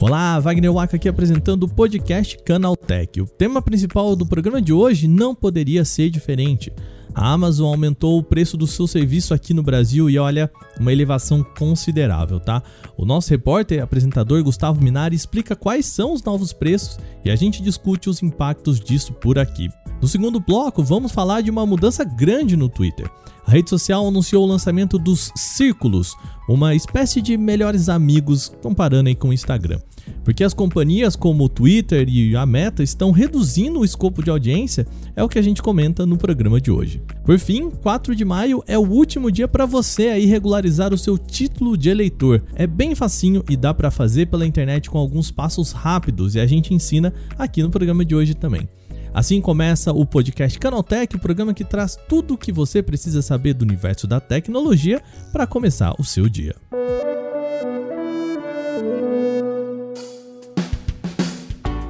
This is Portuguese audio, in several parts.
Olá, Wagner Waka aqui apresentando o podcast Canaltech. O tema principal do programa de hoje não poderia ser diferente. A Amazon aumentou o preço do seu serviço aqui no Brasil e olha, uma elevação considerável, tá? O nosso repórter e apresentador Gustavo Minari explica quais são os novos preços e a gente discute os impactos disso por aqui. No segundo bloco, vamos falar de uma mudança grande no Twitter. A rede social anunciou o lançamento dos Círculos, uma espécie de melhores amigos comparando aí com o Instagram. Porque as companhias como o Twitter e a Meta estão reduzindo o escopo de audiência, é o que a gente comenta no programa de hoje. Por fim, 4 de maio é o último dia para você aí regularizar o seu título de eleitor. É bem facinho e dá para fazer pela internet com alguns passos rápidos e a gente ensina aqui no programa de hoje também. Assim começa o podcast Canaltech, o programa que traz tudo o que você precisa saber do universo da tecnologia para começar o seu dia.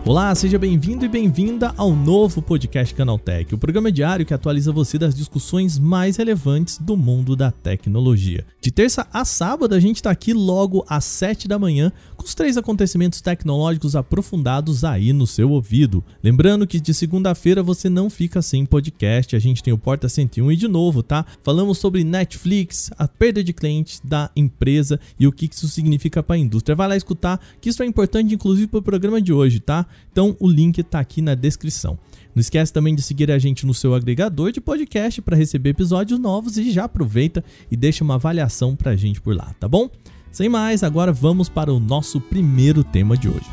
Olá, seja bem-vindo e bem-vinda ao novo podcast Canaltech, o programa diário que atualiza você das discussões mais relevantes do mundo da tecnologia. De terça a sábado, a gente está aqui logo às 7 da manhã com os três acontecimentos tecnológicos aprofundados aí no seu ouvido. Lembrando que de segunda-feira você não fica sem podcast, a gente tem o Porta 101 e de novo, tá? Falamos sobre Netflix, a perda de clientes da empresa e o que isso significa para a indústria. Vai lá escutar, que isso é importante inclusive para o programa de hoje, tá? Então o link está aqui na descrição. Não esquece também de seguir a gente no seu agregador de podcast para receber episódios novos e já aproveita e deixa uma avaliação para a gente por lá, tá bom? Sem mais, agora vamos para o nosso primeiro tema de hoje.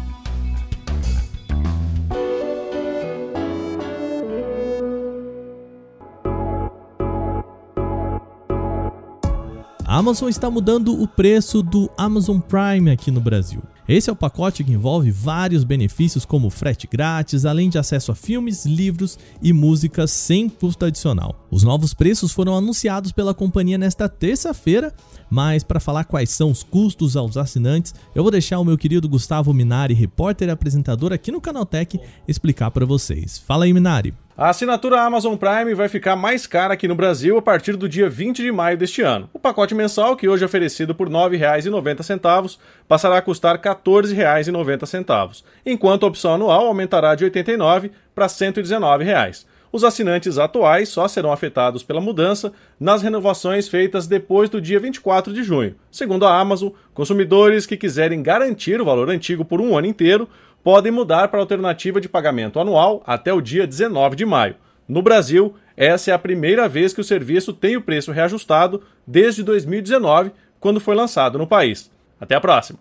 A Amazon está mudando o preço do Amazon Prime aqui no Brasil. Esse é o pacote que envolve vários benefícios como frete grátis, além de acesso a filmes, livros e músicas sem custo adicional. Os novos preços foram anunciados pela companhia nesta terça-feira, mas para falar quais são os custos aos assinantes, eu vou deixar o meu querido Gustavo Minari, repórter e apresentador aqui no Canaltech, explicar para vocês. Fala aí, Minari. A assinatura Amazon Prime vai ficar mais cara aqui no Brasil a partir do dia 20 de maio deste ano. O pacote mensal, que hoje é oferecido por R$ 9,90, passará a custar R$ 14,90, enquanto a opção anual aumentará de R$ 89 para 119 reais. Os assinantes atuais só serão afetados pela mudança nas renovações feitas depois do dia 24 de junho. Segundo a Amazon, consumidores que quiserem garantir o valor antigo por um ano inteiro podem mudar para a alternativa de pagamento anual até o dia 19 de maio. No Brasil, essa é a primeira vez que o serviço tem o preço reajustado desde 2019, quando foi lançado no país. Até a próxima.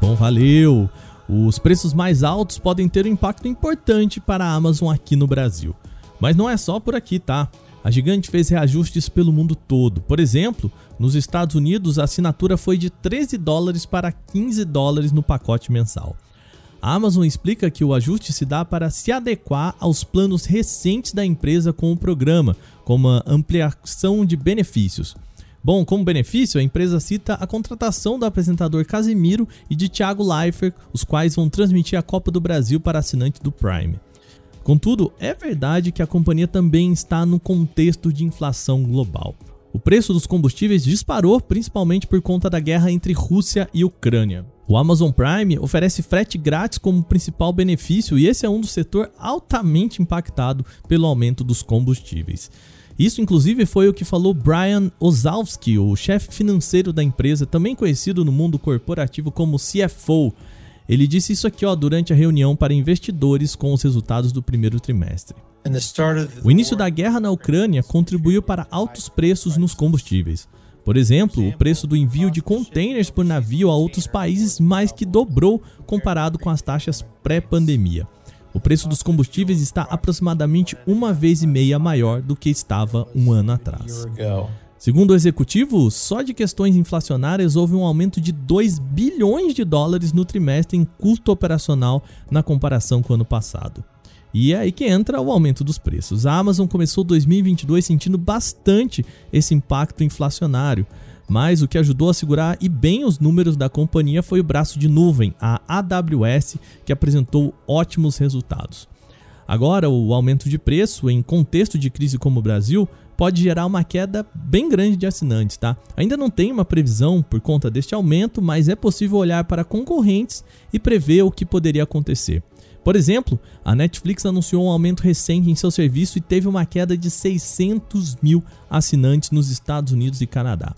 Bom, valeu! Os preços mais altos podem ter um impacto importante para a Amazon aqui no Brasil. Mas não é só por aqui, tá? A gigante fez reajustes pelo mundo todo. Por exemplo, nos Estados Unidos a assinatura foi de 13 dólares para 15 dólares no pacote mensal. A Amazon explica que o ajuste se dá para se adequar aos planos recentes da empresa com o programa, como a ampliação de benefícios. Bom, como benefício, a empresa cita a contratação do apresentador Casimiro e de Thiago Leifert, os quais vão transmitir a Copa do Brasil para assinantes do Prime. Contudo, é verdade que a companhia também está no contexto de inflação global. O preço dos combustíveis disparou principalmente por conta da guerra entre Rússia e Ucrânia. O Amazon Prime oferece frete grátis como principal benefício e esse é um do setor altamente impactado pelo aumento dos combustíveis. Isso, inclusive, foi o que falou Brian Ozalski, o chefe financeiro da empresa, também conhecido no mundo corporativo como CFO. Ele disse isso aqui ó, durante a reunião para investidores com os resultados do primeiro trimestre. O início da guerra na Ucrânia contribuiu para altos preços nos combustíveis. Por exemplo, o preço do envio de containers por navio a outros países mais que dobrou comparado com as taxas pré-pandemia. O preço dos combustíveis está aproximadamente uma vez e meia maior do que estava um ano atrás. Segundo o executivo, só de questões inflacionárias houve um aumento de 2 bilhões de dólares no trimestre em custo operacional na comparação com o ano passado. E é aí que entra o aumento dos preços. A Amazon começou 2022 sentindo bastante esse impacto inflacionário, mas o que ajudou a segurar e bem os números da companhia foi o braço de nuvem, a AWS, que apresentou ótimos resultados. Agora, o aumento de preço em contexto de crise como o Brasil pode gerar uma queda bem grande de assinantes, tá? Ainda não tem uma previsão por conta deste aumento, mas é possível olhar para concorrentes e prever o que poderia acontecer. Por exemplo, a Netflix anunciou um aumento recente em seu serviço e teve uma queda de 600 mil assinantes nos Estados Unidos e Canadá.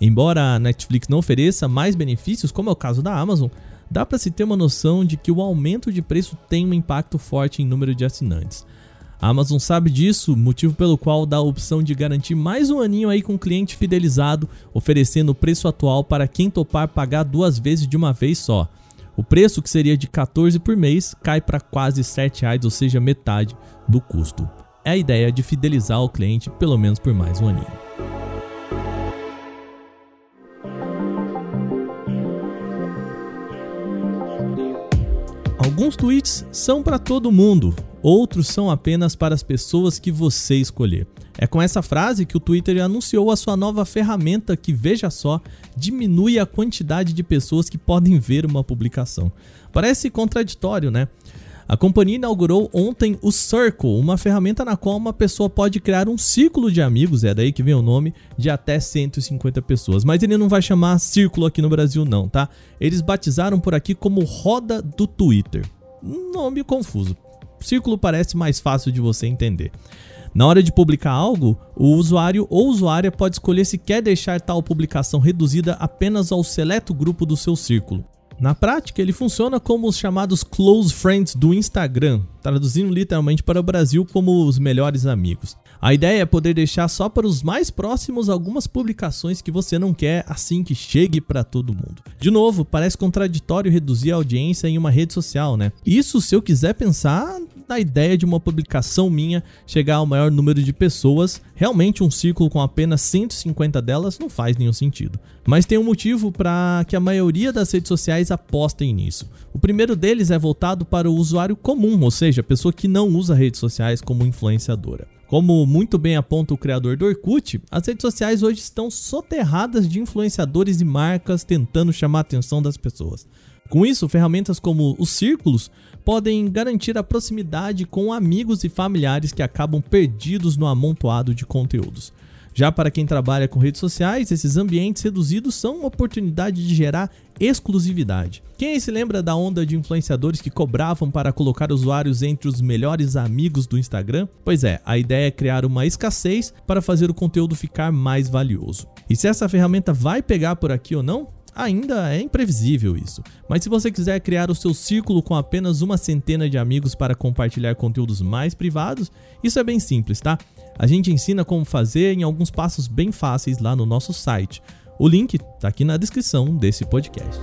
Embora a Netflix não ofereça mais benefícios, como é o caso da Amazon, dá para se ter uma noção de que o aumento de preço tem um impacto forte em número de assinantes. A Amazon sabe disso, motivo pelo qual dá a opção de garantir mais um aninho aí com o cliente fidelizado, oferecendo o preço atual para quem topar pagar duas vezes de uma vez só. O preço, que seria de 14 por mês, cai para quase 7 reais, ou seja, metade do custo. É a ideia de fidelizar o cliente pelo menos por mais um aninho. Alguns tweets são para todo mundo, outros são apenas para as pessoas que você escolher. É com essa frase que o Twitter anunciou a sua nova ferramenta que, veja só, diminui a quantidade de pessoas que podem ver uma publicação. Parece contraditório, né? A companhia inaugurou ontem o Circle, uma ferramenta na qual uma pessoa pode criar um círculo de amigos, é daí que vem o nome, de até 150 pessoas. Mas ele não vai chamar círculo aqui no Brasil não, tá? Eles batizaram por aqui como Roda do Twitter. Nome confuso. Círculo parece mais fácil de você entender. Na hora de publicar algo, o usuário ou usuária pode escolher se quer deixar tal publicação reduzida apenas ao seleto grupo do seu círculo. Na prática, ele funciona como os chamados close friends do Instagram, traduzindo literalmente para o Brasil como os melhores amigos. A ideia é poder deixar só para os mais próximos algumas publicações que você não quer assim que chegue para todo mundo. De novo, parece contraditório reduzir a audiência em uma rede social, né? Isso se eu quiser pensar na ideia de uma publicação minha chegar ao maior número de pessoas, realmente um círculo com apenas 150 delas não faz nenhum sentido. Mas tem um motivo para que a maioria das redes sociais apostem nisso. O primeiro deles é voltado para o usuário comum, ou seja, a pessoa que não usa redes sociais como influenciadora. Como muito bem aponta o criador do Orkut, as redes sociais hoje estão soterradas de influenciadores e marcas tentando chamar a atenção das pessoas. Com isso, ferramentas como os círculos podem garantir a proximidade com amigos e familiares que acabam perdidos no amontoado de conteúdos. Já para quem trabalha com redes sociais, esses ambientes reduzidos são uma oportunidade de gerar exclusividade. Quem se lembra da onda de influenciadores que cobravam para colocar usuários entre os melhores amigos do Instagram? Pois é, a ideia é criar uma escassez para fazer o conteúdo ficar mais valioso. E se essa ferramenta vai pegar por aqui ou não? Ainda é imprevisível isso, mas se você quiser criar o seu círculo com apenas uma centena de amigos para compartilhar conteúdos mais privados, isso é bem simples, tá? A gente ensina como fazer em alguns passos bem fáceis lá no nosso site. O link está aqui na descrição desse podcast.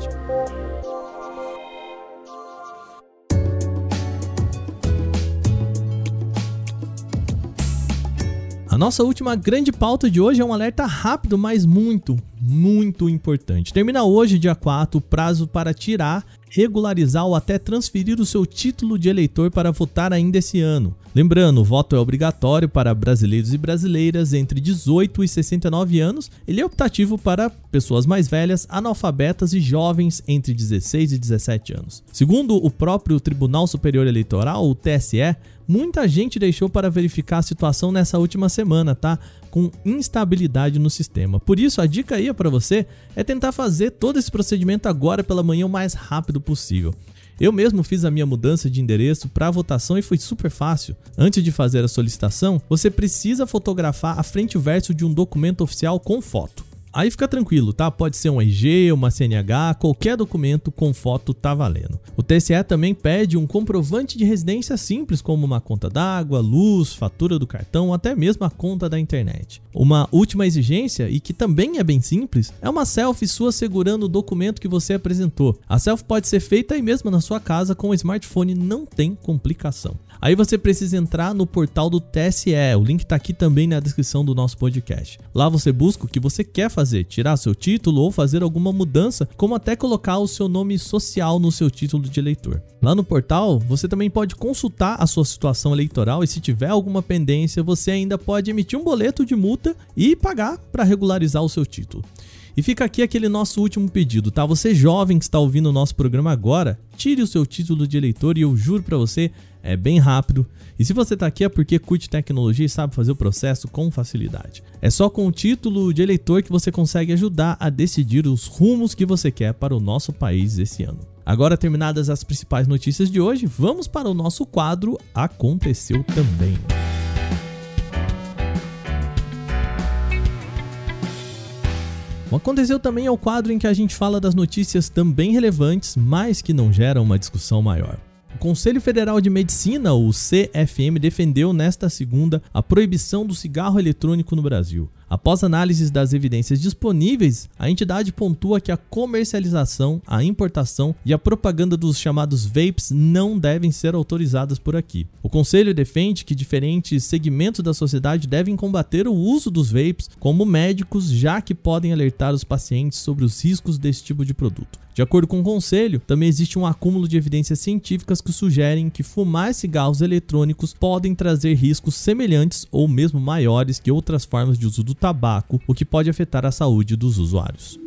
A nossa última grande pauta de hoje é um alerta rápido, mas muito, muito importante. Termina hoje, dia 4, o prazo para tirar, regularizar ou até transferir o seu título de eleitor para votar ainda esse ano. Lembrando, o voto é obrigatório para brasileiros e brasileiras entre 18 e 69 anos. Ele é optativo para pessoas mais velhas, analfabetas e jovens entre 16 e 17 anos. Segundo o próprio Tribunal Superior Eleitoral, o TSE, muita gente deixou para verificar a situação nessa última semana, tá? Com instabilidade no sistema. Por isso, a dica aí para você é tentar fazer todo esse procedimento agora pela manhã o mais rápido possível. Eu mesmo fiz a minha mudança de endereço para votação e foi super fácil. Antes de fazer a solicitação, você precisa fotografar a frente e o verso de um documento oficial com foto. Aí fica tranquilo, tá? Pode ser um RG, uma CNH, qualquer documento com foto tá valendo. O TSE também pede um comprovante de residência simples, como uma conta d'água, luz, fatura do cartão, até mesmo a conta da internet. Uma última exigência, e que também é bem simples, é uma selfie sua segurando o documento que você apresentou. A selfie pode ser feita aí mesmo na sua casa com o smartphone, não tem complicação. Aí você precisa entrar no portal do TSE, o link está aqui também na descrição do nosso podcast. Lá você busca o que você quer fazer, tirar seu título ou fazer alguma mudança, como até colocar o seu nome social no seu título de eleitor. Lá no portal, você também pode consultar a sua situação eleitoral e se tiver alguma pendência, você ainda pode emitir um boleto de multa e pagar para regularizar o seu título. E fica aqui aquele nosso último pedido, tá? Você jovem que está ouvindo o nosso programa agora, tire o seu título de eleitor e eu juro para você, é bem rápido. E se você tá aqui é porque curte tecnologia e sabe fazer o processo com facilidade. É só com o título de eleitor que você consegue ajudar a decidir os rumos que você quer para o nosso país esse ano. Agora terminadas as principais notícias de hoje, vamos para o nosso quadro Aconteceu também. O Aconteceu também é o quadro em que a gente fala das notícias também relevantes, mas que não geram uma discussão maior. O Conselho Federal de Medicina, o CFM, defendeu nesta segunda a proibição do cigarro eletrônico no Brasil. Após análise das evidências disponíveis, a entidade pontua que a comercialização, a importação e a propaganda dos chamados vapes não devem ser autorizadas por aqui. O conselho defende que diferentes segmentos da sociedade devem combater o uso dos vapes, como médicos, já que podem alertar os pacientes sobre os riscos desse tipo de produto. De acordo com o conselho, também existe um acúmulo de evidências científicas que sugerem que fumar cigarros eletrônicos podem trazer riscos semelhantes ou mesmo maiores que outras formas de uso do tabaco, o que pode afetar a saúde dos usuários.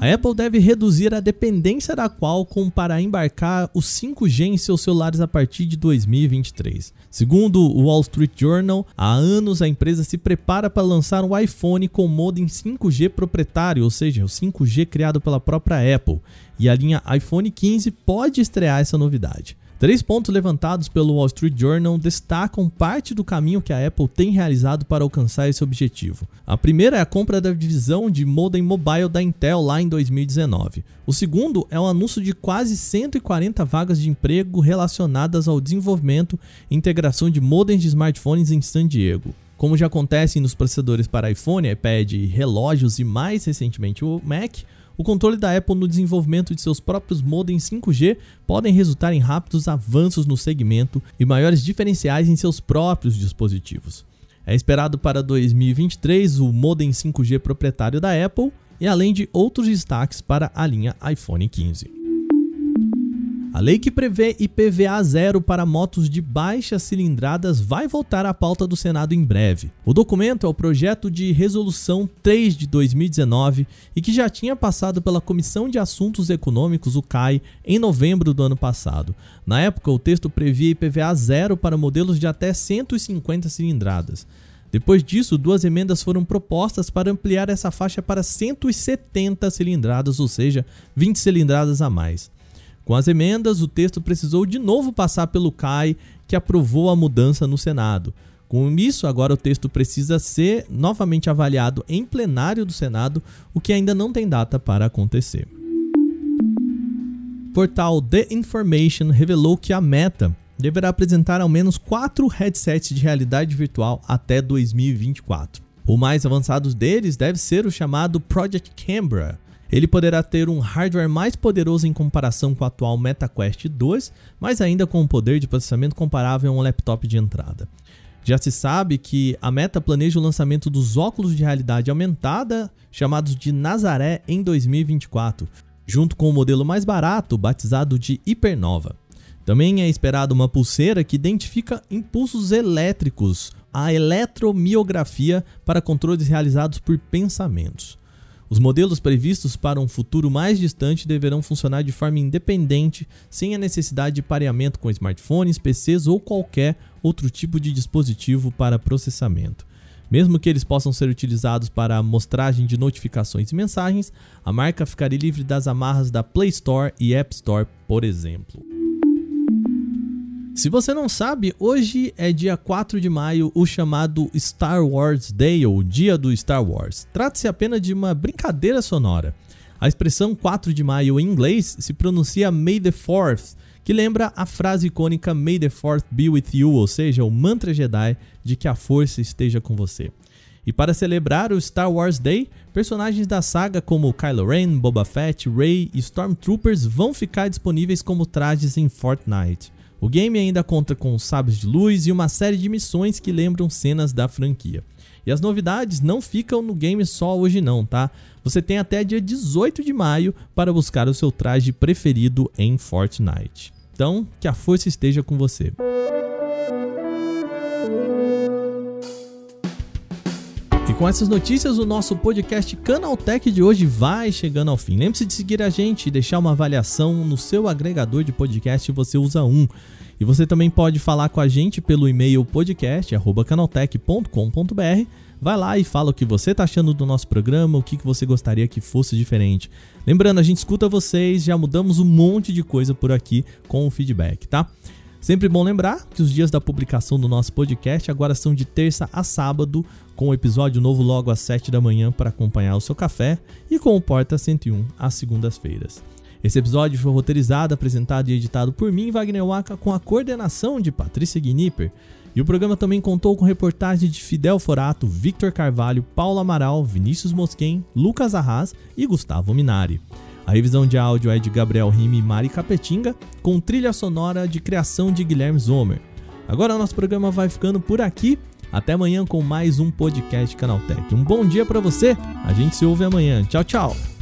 A Apple deve reduzir a dependência da Qualcomm para embarcar o 5G em seus celulares a partir de 2023. Segundo o Wall Street Journal, há anos a empresa se prepara para lançar um iPhone com modem 5G proprietário, ou seja, o 5G criado pela própria Apple, e a linha iPhone 15 pode estrear essa novidade. Três pontos levantados pelo Wall Street Journal destacam parte do caminho que a Apple tem realizado para alcançar esse objetivo. A primeira é a compra da divisão de modem mobile da Intel lá em 2019. O segundo é o anúncio de quase 140 vagas de emprego relacionadas ao desenvolvimento e integração de modems de smartphones em San Diego. Como já acontece nos processadores para iPhone, iPad, relógios e mais recentemente o Mac, o controle da Apple no desenvolvimento de seus próprios modems 5G podem resultar em rápidos avanços no segmento e maiores diferenciais em seus próprios dispositivos. É esperado para 2023 o modem 5G proprietário da Apple e além de outros destaques para a linha iPhone 15. A lei que prevê IPVA zero para motos de baixas cilindradas vai voltar à pauta do Senado em breve. O documento é o projeto de resolução 3 de 2019 e que já tinha passado pela Comissão de Assuntos Econômicos, o CAI, em novembro do ano passado. Na época, o texto previa IPVA zero para modelos de até 150 cilindradas. Depois disso, duas emendas foram propostas para ampliar essa faixa para 170 cilindradas, ou seja, 20 cilindradas a mais. Com as emendas, o texto precisou de novo passar pelo CAI, que aprovou a mudança no Senado. Com isso, agora o texto precisa ser novamente avaliado em plenário do Senado, o que ainda não tem data para acontecer. O portal The Information revelou que a Meta deverá apresentar ao menos quatro headsets de realidade virtual até 2024. O mais avançado deles deve ser o chamado Project Canberra, ele poderá ter um hardware mais poderoso em comparação com o atual MetaQuest 2, mas ainda com um poder de processamento comparável a um laptop de entrada. Já se sabe que a Meta planeja o lançamento dos óculos de realidade aumentada, chamados de Nazaré, em 2024, junto com o modelo mais barato, batizado de Hypernova. Também é esperada uma pulseira que identifica impulsos elétricos, a eletromiografia para controles realizados por pensamentos. Os modelos previstos para um futuro mais distante deverão funcionar de forma independente, sem a necessidade de pareamento com smartphones, PCs ou qualquer outro tipo de dispositivo para processamento. Mesmo que eles possam ser utilizados para a mostragem de notificações e mensagens, a marca ficaria livre das amarras da Play Store e App Store, por exemplo. Se você não sabe, hoje é dia 4 de maio, o chamado Star Wars Day, ou Dia do Star Wars. Trata-se apenas de uma brincadeira sonora. A expressão 4 de maio em inglês se pronuncia May the 4th, que lembra a frase icônica May the 4th be with you, ou seja, o mantra Jedi de que a força esteja com você. E para celebrar o Star Wars Day, personagens da saga como Kylo Ren, Boba Fett, Rey e Stormtroopers vão ficar disponíveis como trajes em Fortnite. O game ainda conta com sabres de luz e uma série de missões que lembram cenas da franquia. E as novidades não ficam no game só hoje não, tá? Você tem até dia 18 de maio para buscar o seu traje preferido em Fortnite. Então, que a força esteja com você. Com essas notícias, o nosso podcast Canaltech de hoje vai chegando ao fim. Lembre-se de seguir a gente e deixar uma avaliação no seu agregador de podcast se você usa um. E você também pode falar com a gente pelo e-mail podcast@canaltech.com.br. Vai lá e fala o que você está achando do nosso programa, o que você gostaria que fosse diferente. Lembrando, a gente escuta vocês, já mudamos um monte de coisa por aqui com o feedback, tá? Sempre bom lembrar que os dias da publicação do nosso podcast agora são de terça a sábado, com o um episódio novo logo às 7 da manhã para acompanhar o seu café e com o Porta 101 às segundas-feiras. Esse episódio foi roteirizado, apresentado e editado por mim, Wagner Waka, com a coordenação de Patrícia Gnipper. E o programa também contou com reportagens de Fidel Forato, Victor Carvalho, Paulo Amaral, Vinícius Mosquen, Lucas Arras e Gustavo Minari. A revisão de áudio é de Gabriel Rime e Mari Capetinga, com trilha sonora de criação de Guilherme Zomer. Agora o nosso programa vai ficando por aqui. Até amanhã com mais um podcast Canaltech. Um bom dia para você. A gente se ouve amanhã. Tchau, tchau.